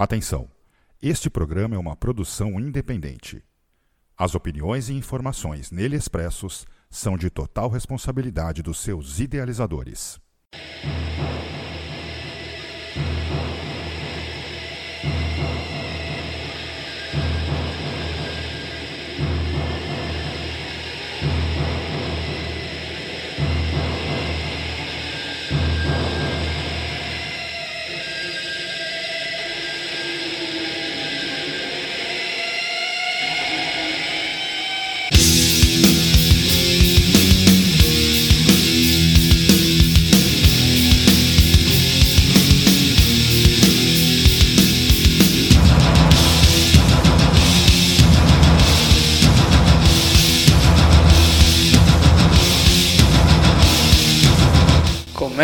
Atenção! Este programa é uma produção independente. As opiniões e informações nele expressos são de total responsabilidade dos seus idealizadores.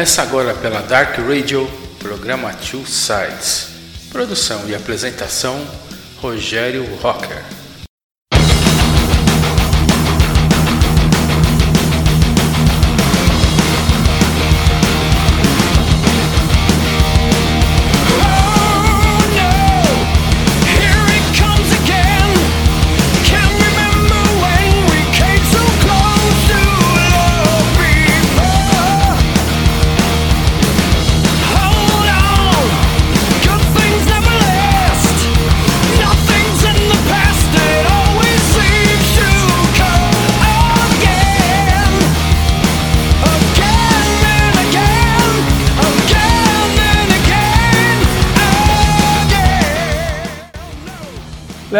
Começa agora pela Dark Radio, programa Two Sides. Produção e apresentação: Rogério Rocker.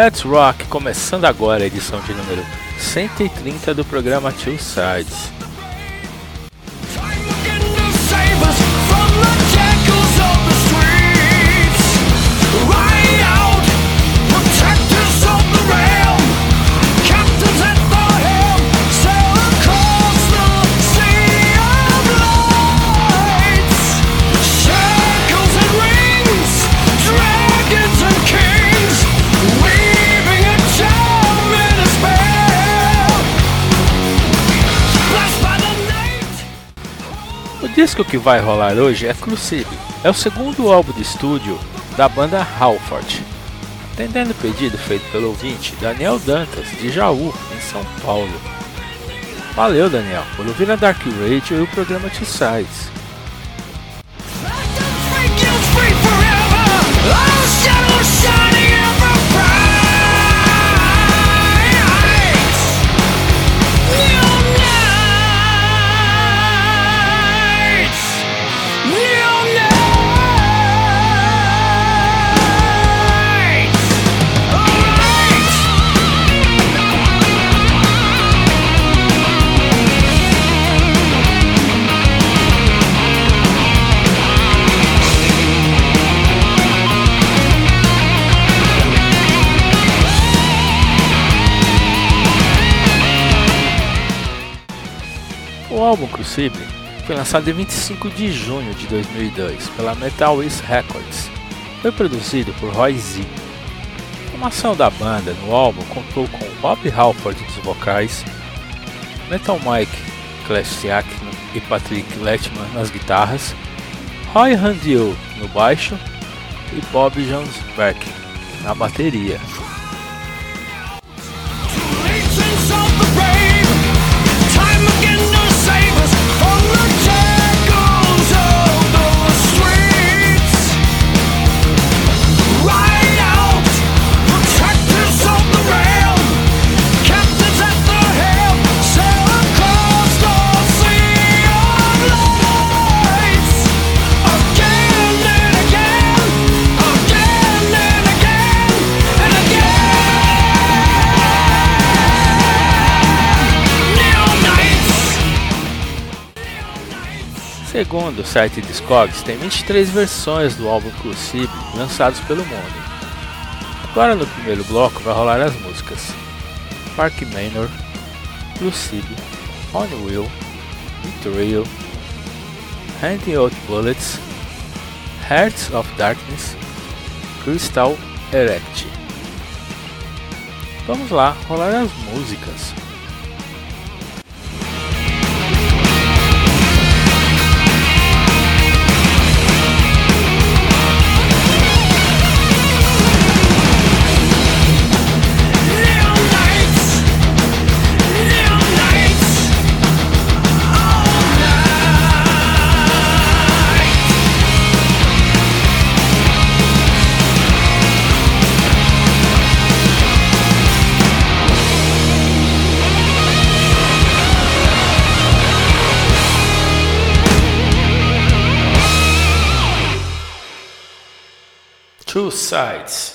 Let's Rock, começando agora a edição de número 130 do programa Two Sides. Disco que vai rolar hoje é Crucible. É o segundo álbum de estúdio da banda Halford. Atendendo o pedido feito pelo ouvinte Daniel Dantas, de Jaú, em São Paulo. Valeu, Daniel, por ouvir a Dark Radio e o programa T-Sides. Álbum Crucible foi lançado em 25 de junho de 2002 pela Metal East Records. Foi produzido por Roy Z. A formação da banda no álbum contou com Bob Halford nos vocais, Metal Mike Klesiak e Patrick Letman nas guitarras, Roy Handiel no baixo e Bob Jonsberg na bateria. Segundo o site Discogs, tem 23 versões do álbum Crucible lançados pelo mundo. Agora no primeiro bloco vai rolar as músicas Park Manor, Crucible, On Wheel, Betrayal, Handing Out Bullets, Hearts of Darkness, Crystal Erect. Vamos lá, rolar as músicas. Sides.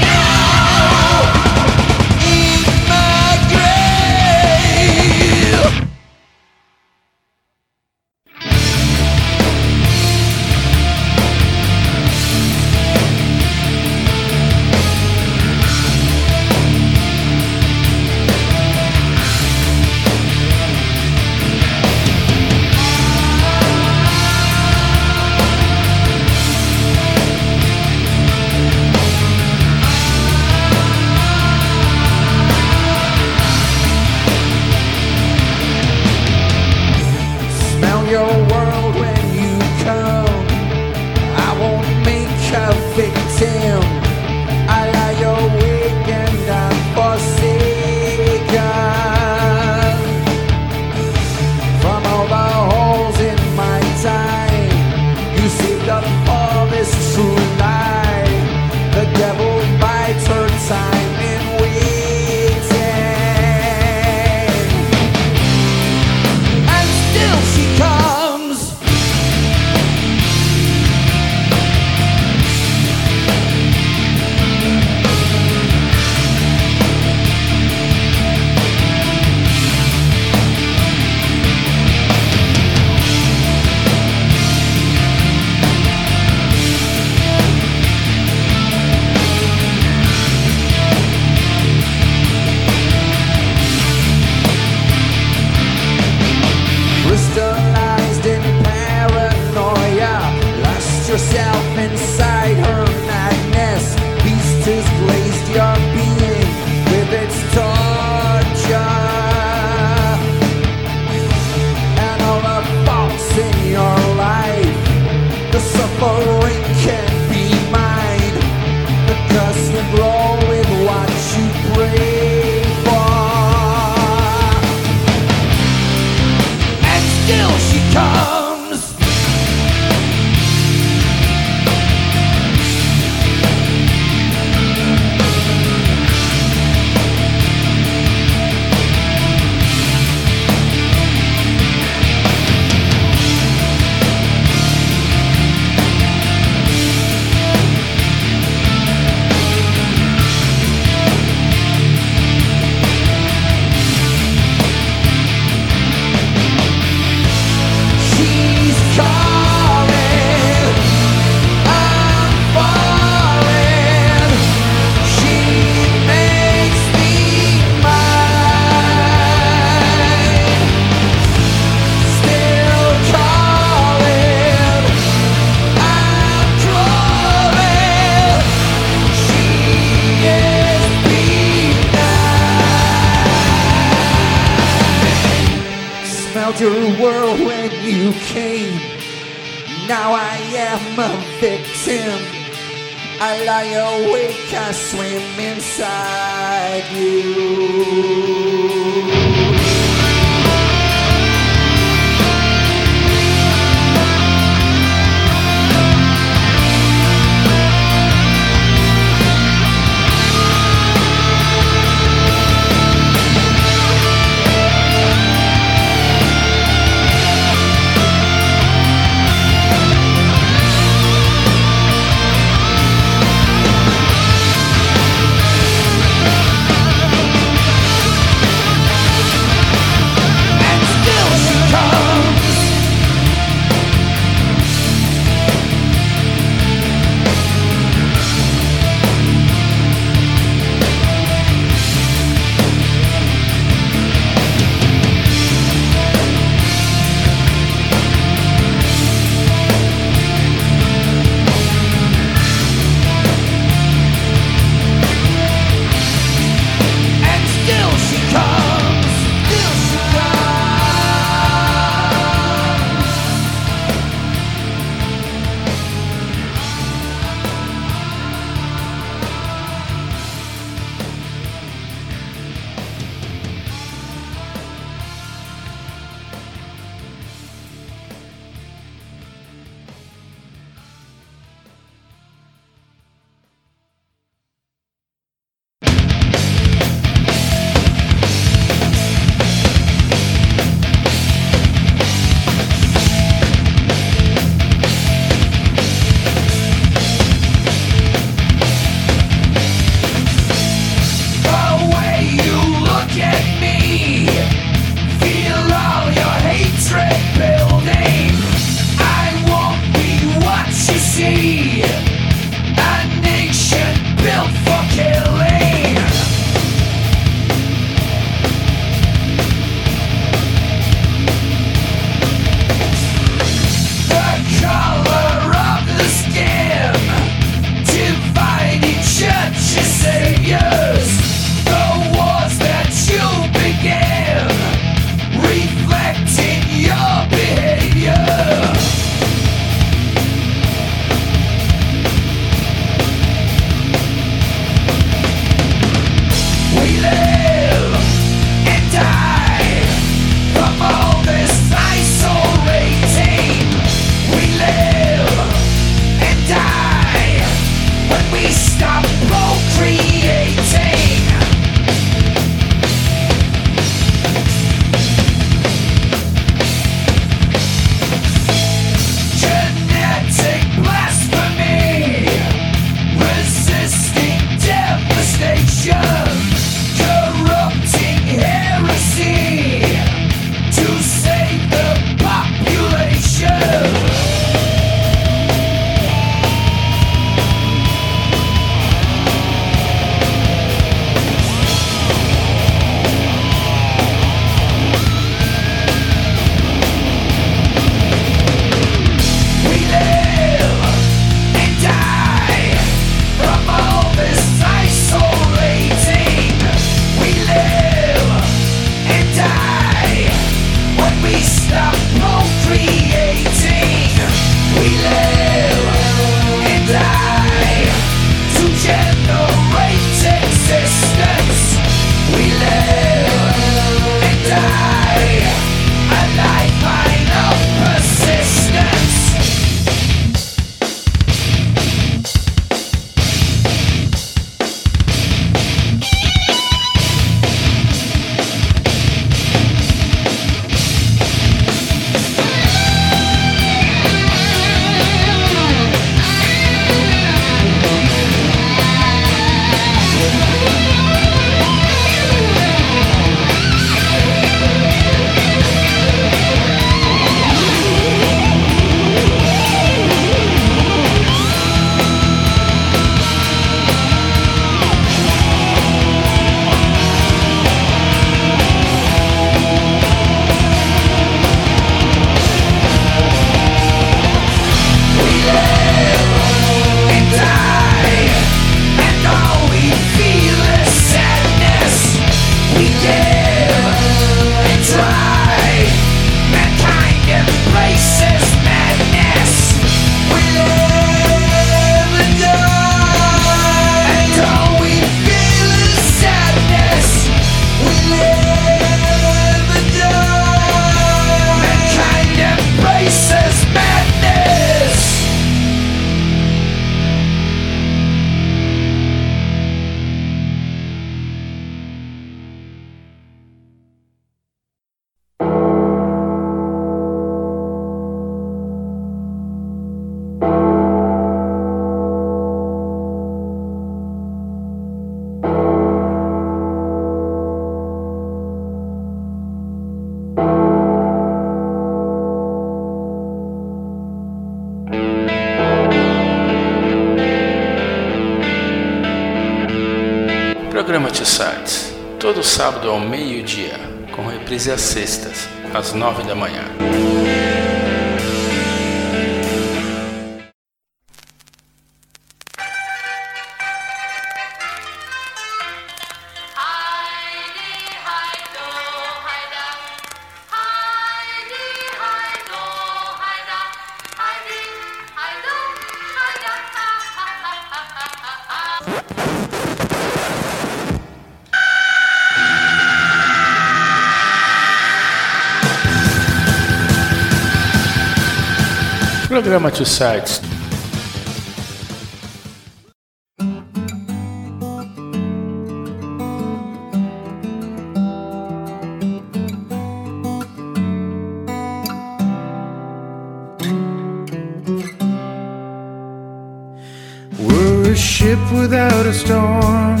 We're a ship without a storm,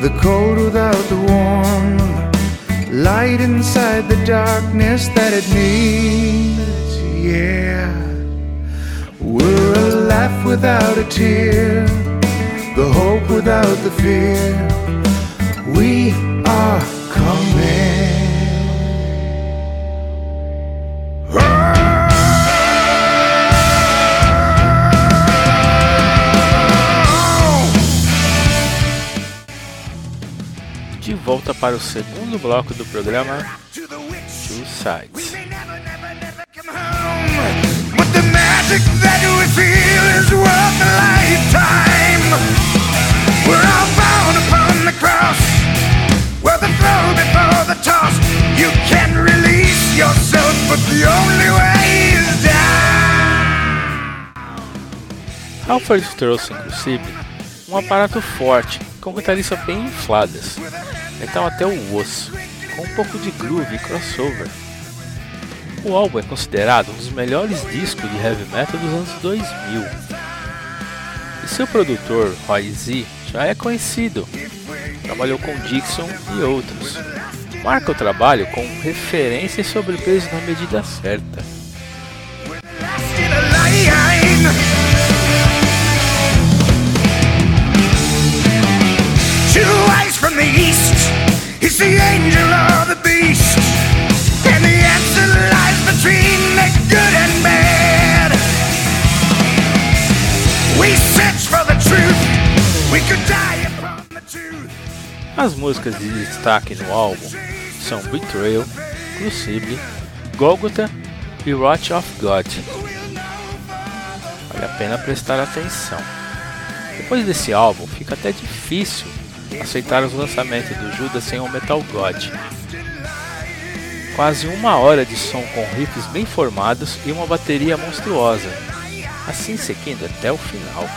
the cold without the warm, light inside the darkness that it needs. Yeah, laugh without a tear, the hope without the fear. We are coming. De volta para o segundo bloco do programa Two Sides. Magic that we feel is worth a lifetime. We're all bound upon the cross. Where the before the toss. You can release yourself, but the only way is down. Alfred trouxe inclusive um aparato forte, com guitarristas bem infladas, metal até o osso, com um pouco de groove e crossover. O álbum é considerado um dos melhores discos de heavy metal dos anos 2000. E seu produtor, Roy Z, já é conhecido. Trabalhou com Dixon e outros. Marca o trabalho com referências sobre o peso na medida certa. Two eyes from the east. He's the angel or the beast. Between the good and bad. We search for the truth. We could die upon the truth. As músicas de destaque no álbum são Betrayal, Crucible, Golgotha e Wrath of God. Vale a pena prestar atenção. Depois desse álbum, fica até difícil aceitar os lançamentos do Judas sem o Metal God. Quase uma hora de som com riffs bem formados e uma bateria monstruosa, assim seguindo até o final.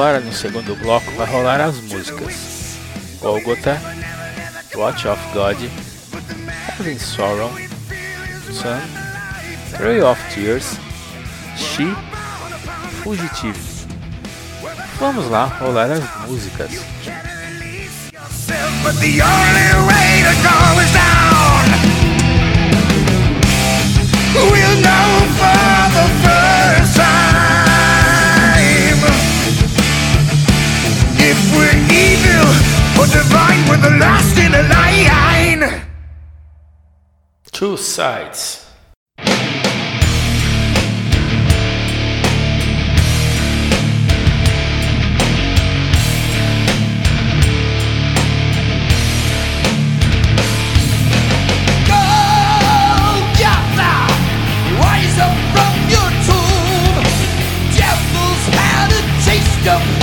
Agora no segundo bloco vai rolar as músicas Golgotha, Watch of God, Heaven's Sorrow, Sun, Trail of Tears, She, Fugitive. Vamos lá rolar as músicas. But go for the first. or divine with the last in a line. Two sides. Rise up from your tomb. Devils had a taste of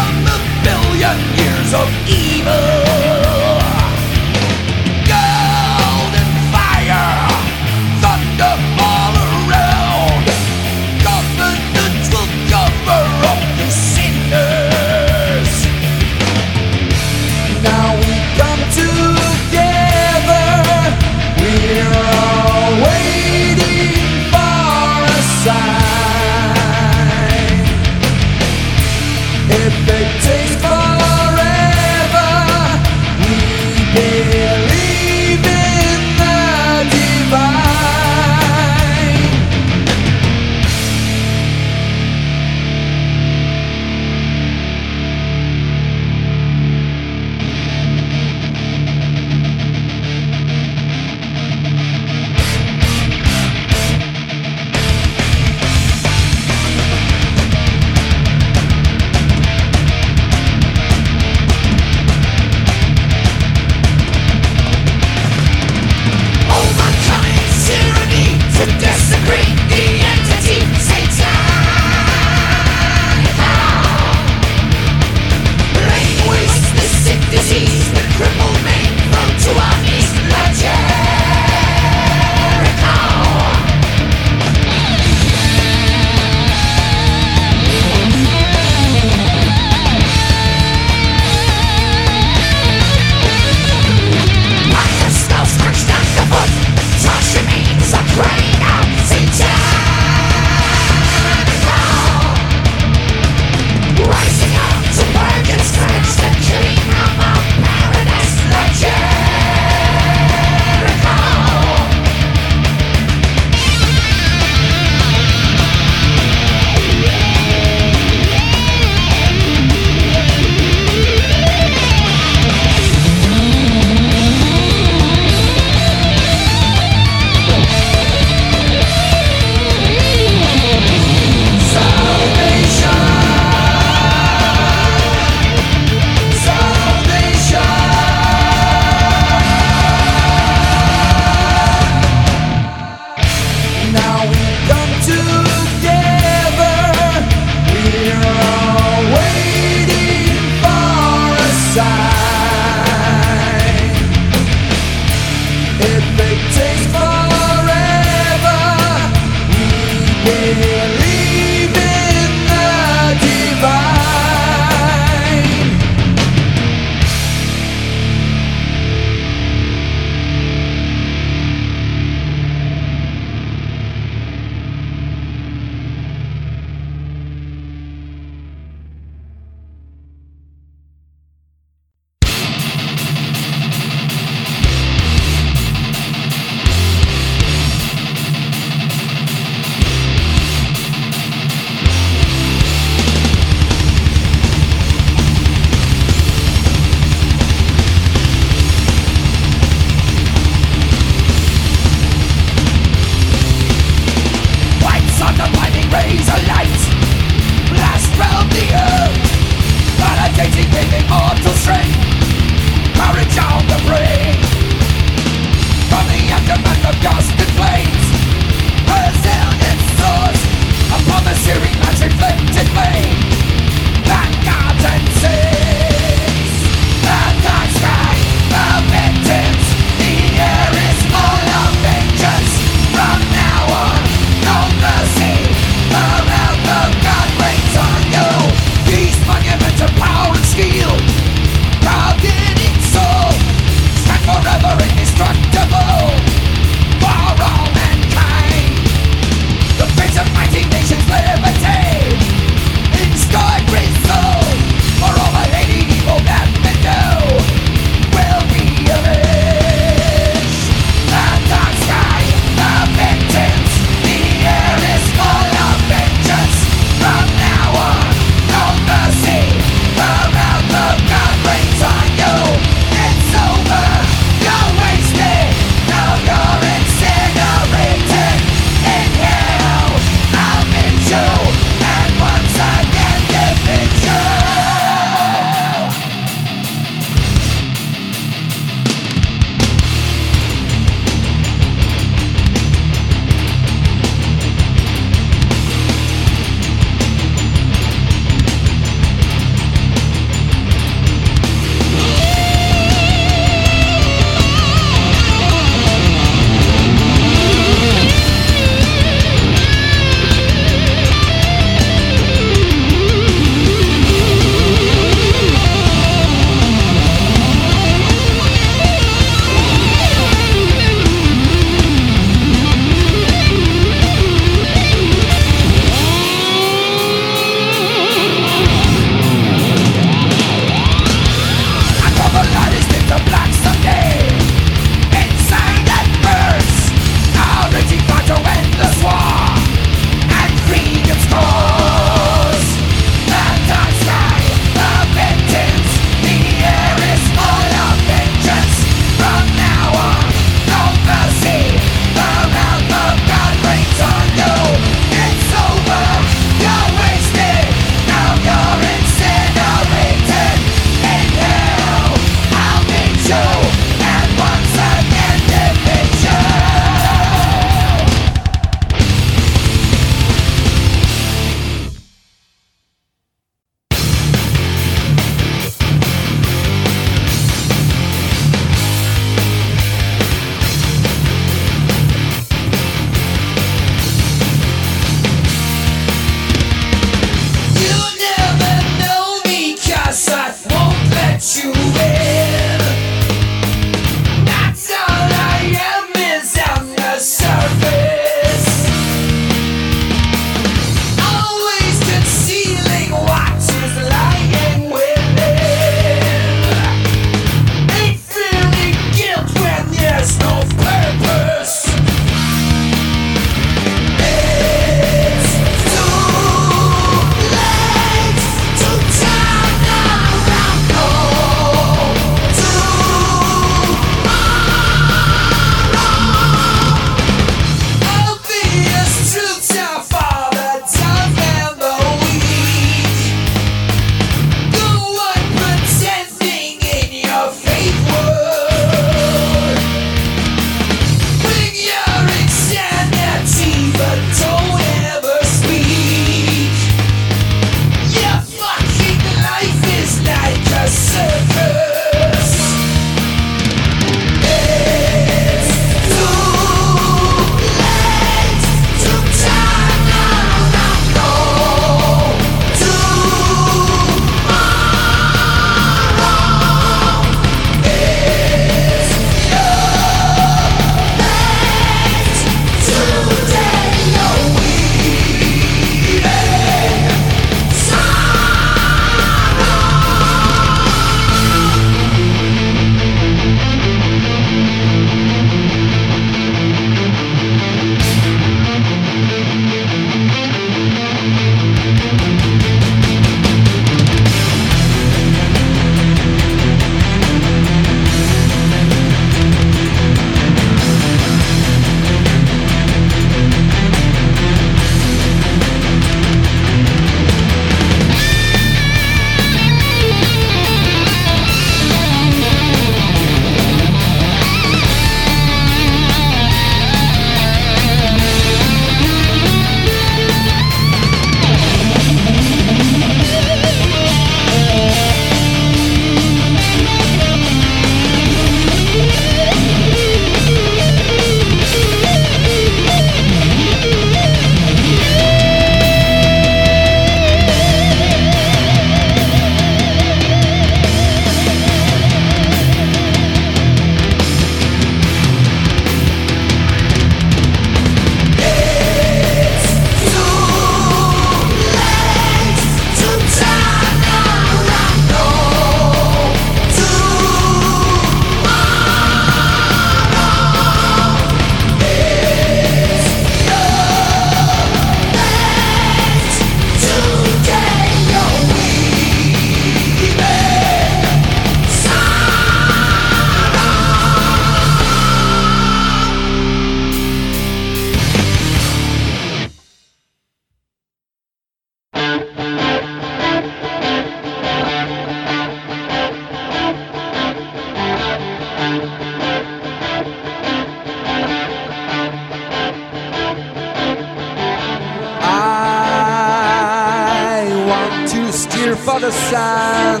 cheer for the sun,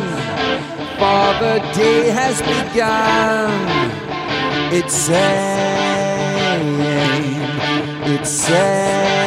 for the day has begun. It's saying, it's saying.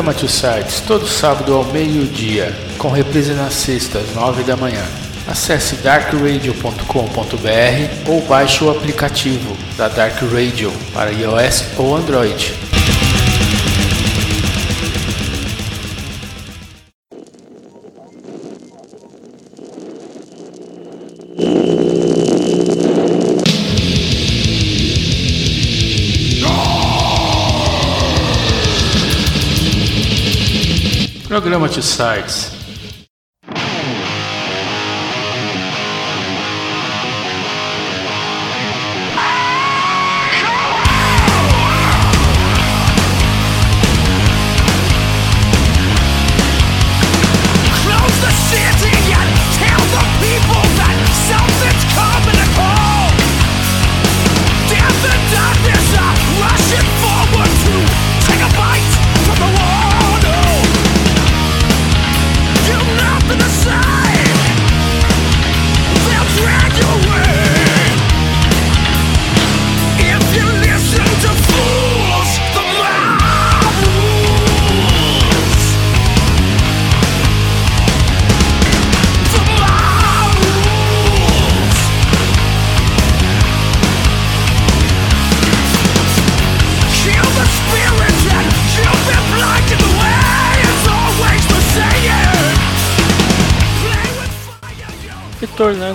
Programa Two Sides, todo sábado ao meio-dia, com reprise nas sextas, nove da manhã. Acesse darkradio.com.br ou baixe o aplicativo da Dark Radio para iOS ou Android. Programa Two Sides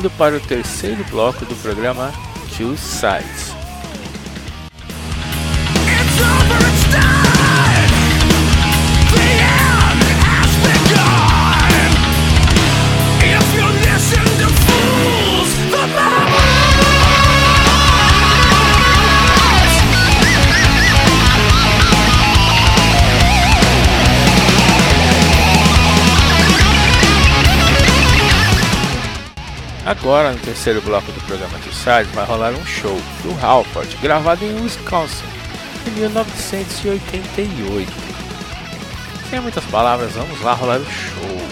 retornando para o terceiro bloco do programa Two Sides. Agora, no terceiro bloco do programa de Side, vai rolar um show do Halford, gravado em Wisconsin, em 1988. Sem muitas palavras, vamos lá rolar o show.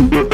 Mm-hmm.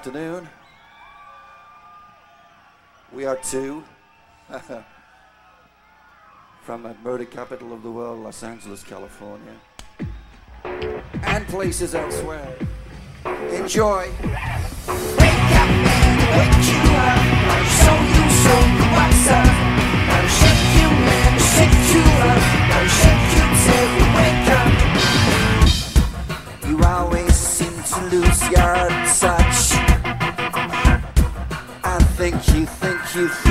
afternoon. We are two from the murder capital of the world, Los Angeles, California, and places elsewhere. Enjoy. Wake up wake you up. You, you what's up. you.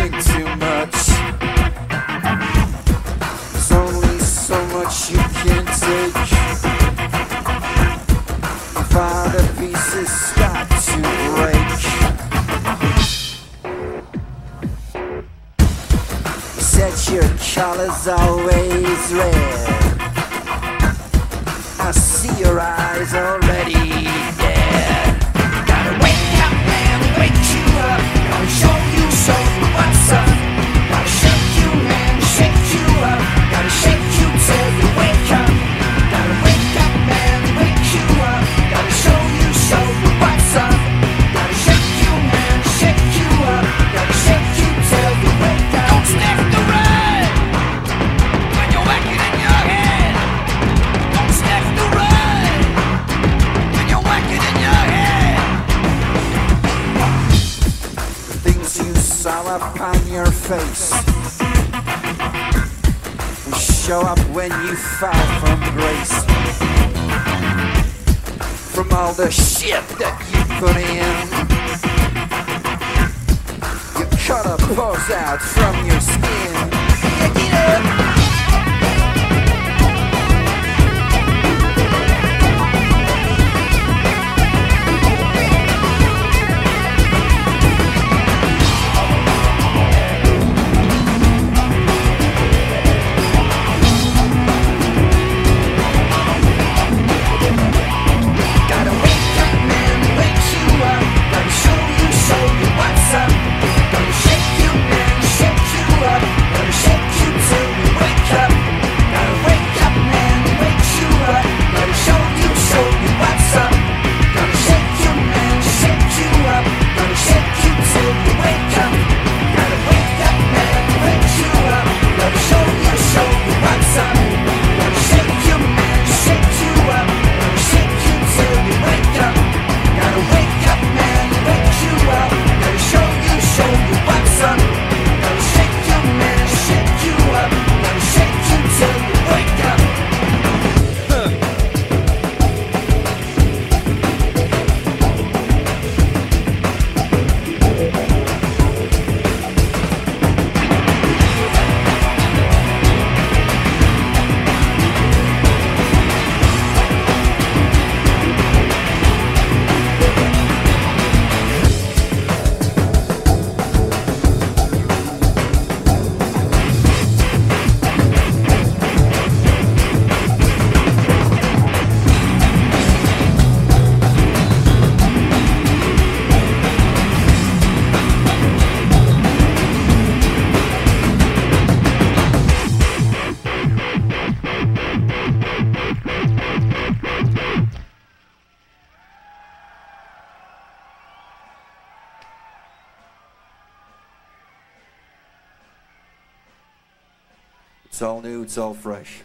It's all Fresh.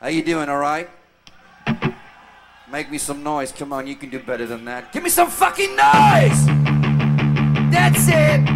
How you doing, all right? Make me some noise. Come on, you can do better than that. Give me some fucking noise! That's it!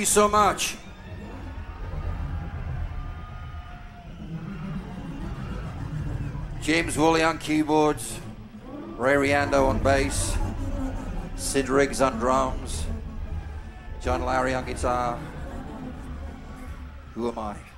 you so much. James Woolley on keyboards, Ray Riando on bass, Sid Riggs on drums, John Larry on guitar. Who am I?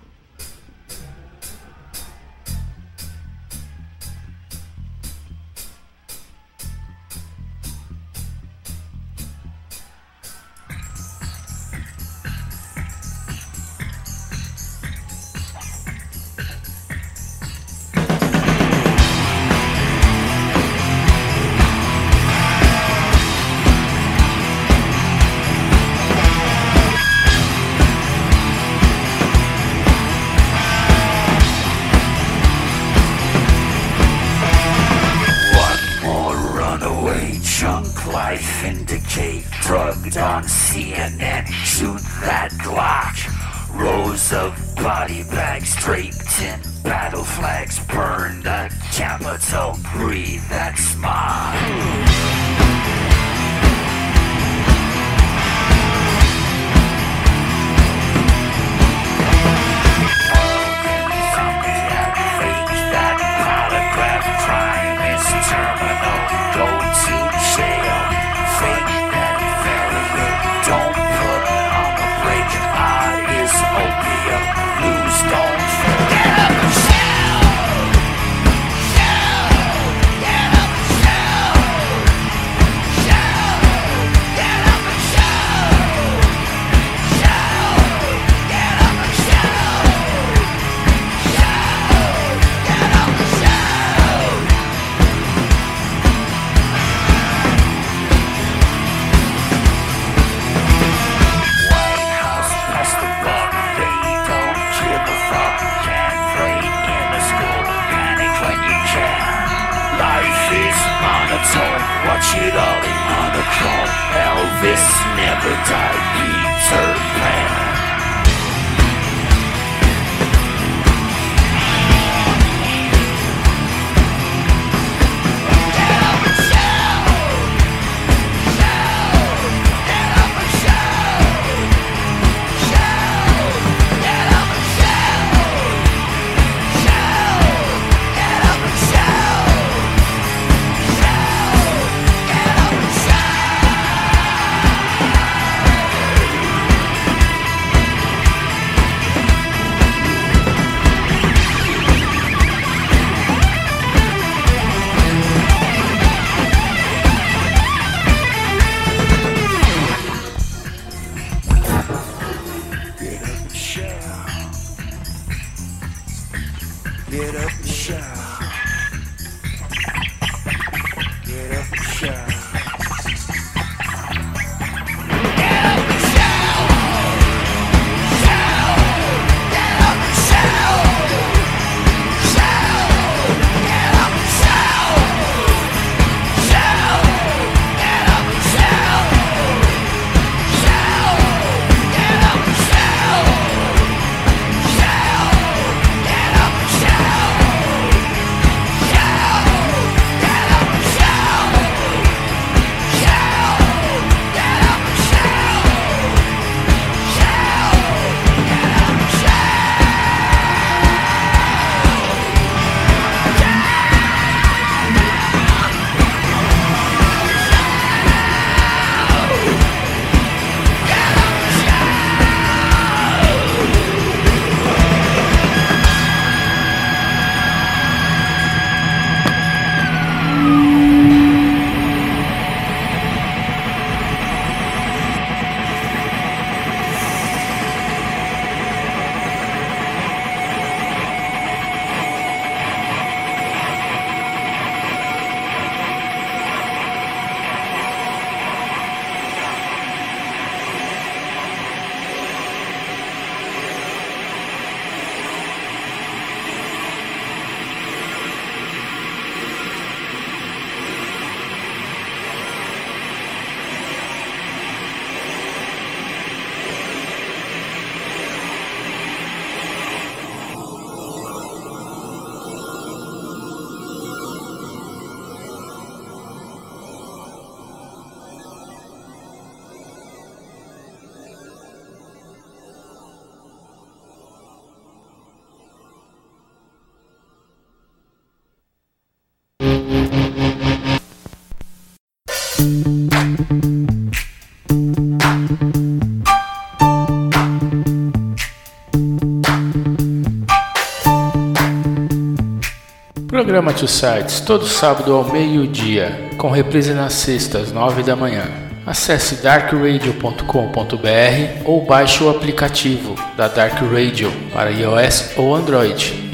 shine. Programa Two Sites, todo sábado ao meio-dia, com reprise nas sextas, nove da manhã. Acesse darkradio.com.br ou baixe o aplicativo da Dark Radio para iOS ou Android.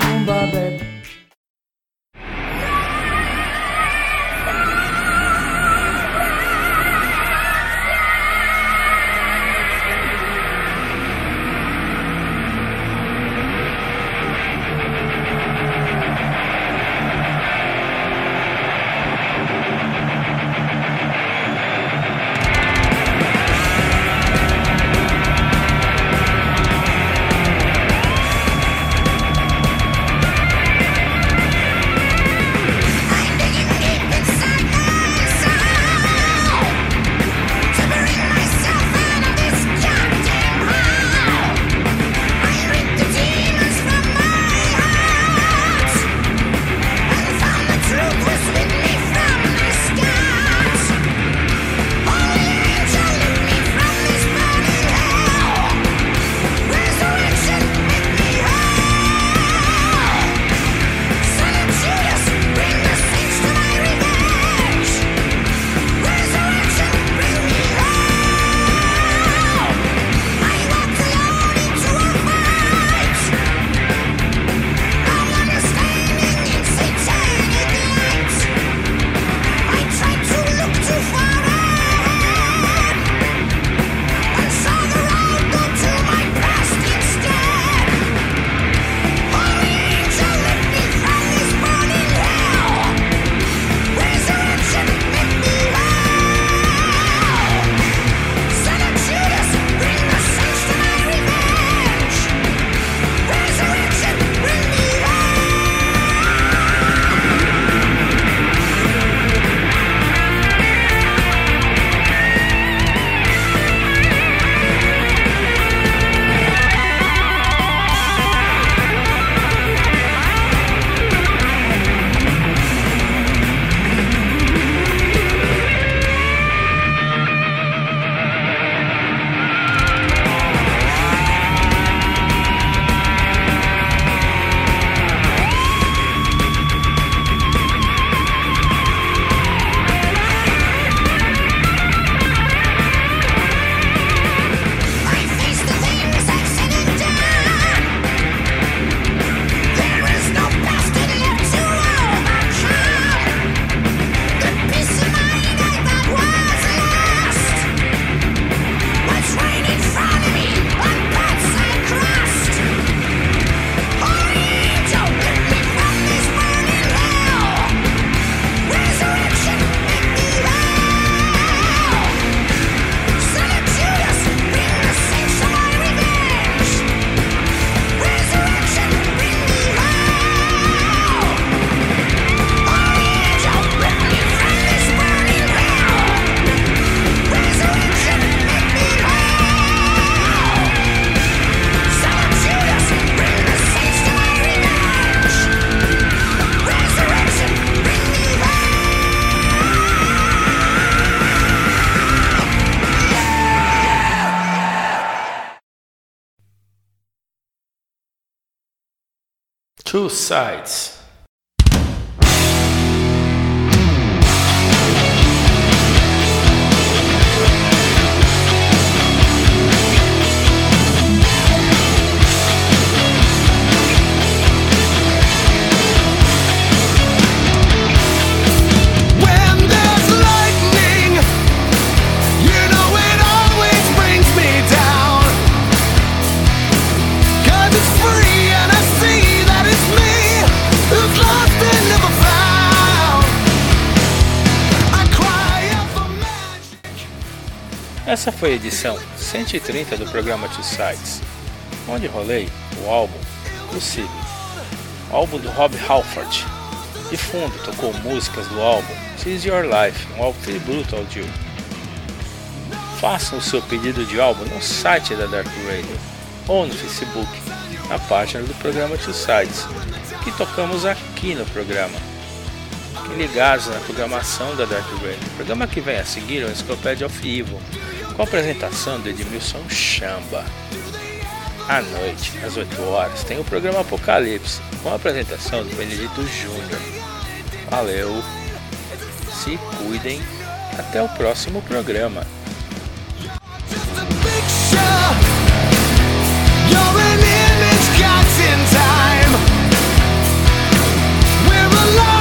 Sides. Essa foi a edição 130 do programa Two Sides, onde rolei o álbum Crucible, álbum do Rob Halford. De fundo tocou músicas do álbum Seize Your Life, um álbum tributo ao Jill. Faça o seu pedido de álbum no site da Dark Radio ou no Facebook, na página do programa Two Sides, que tocamos aqui no programa. Ligados na programação da Dark Radio. Programa que vem a seguir é o Encyclopedia of Evil, com a apresentação do Edmilson Chamba. À noite, às 8 horas, tem o programa Apocalipse, com a apresentação do Benedito Júnior. Valeu, se cuidem, até o próximo programa. We're a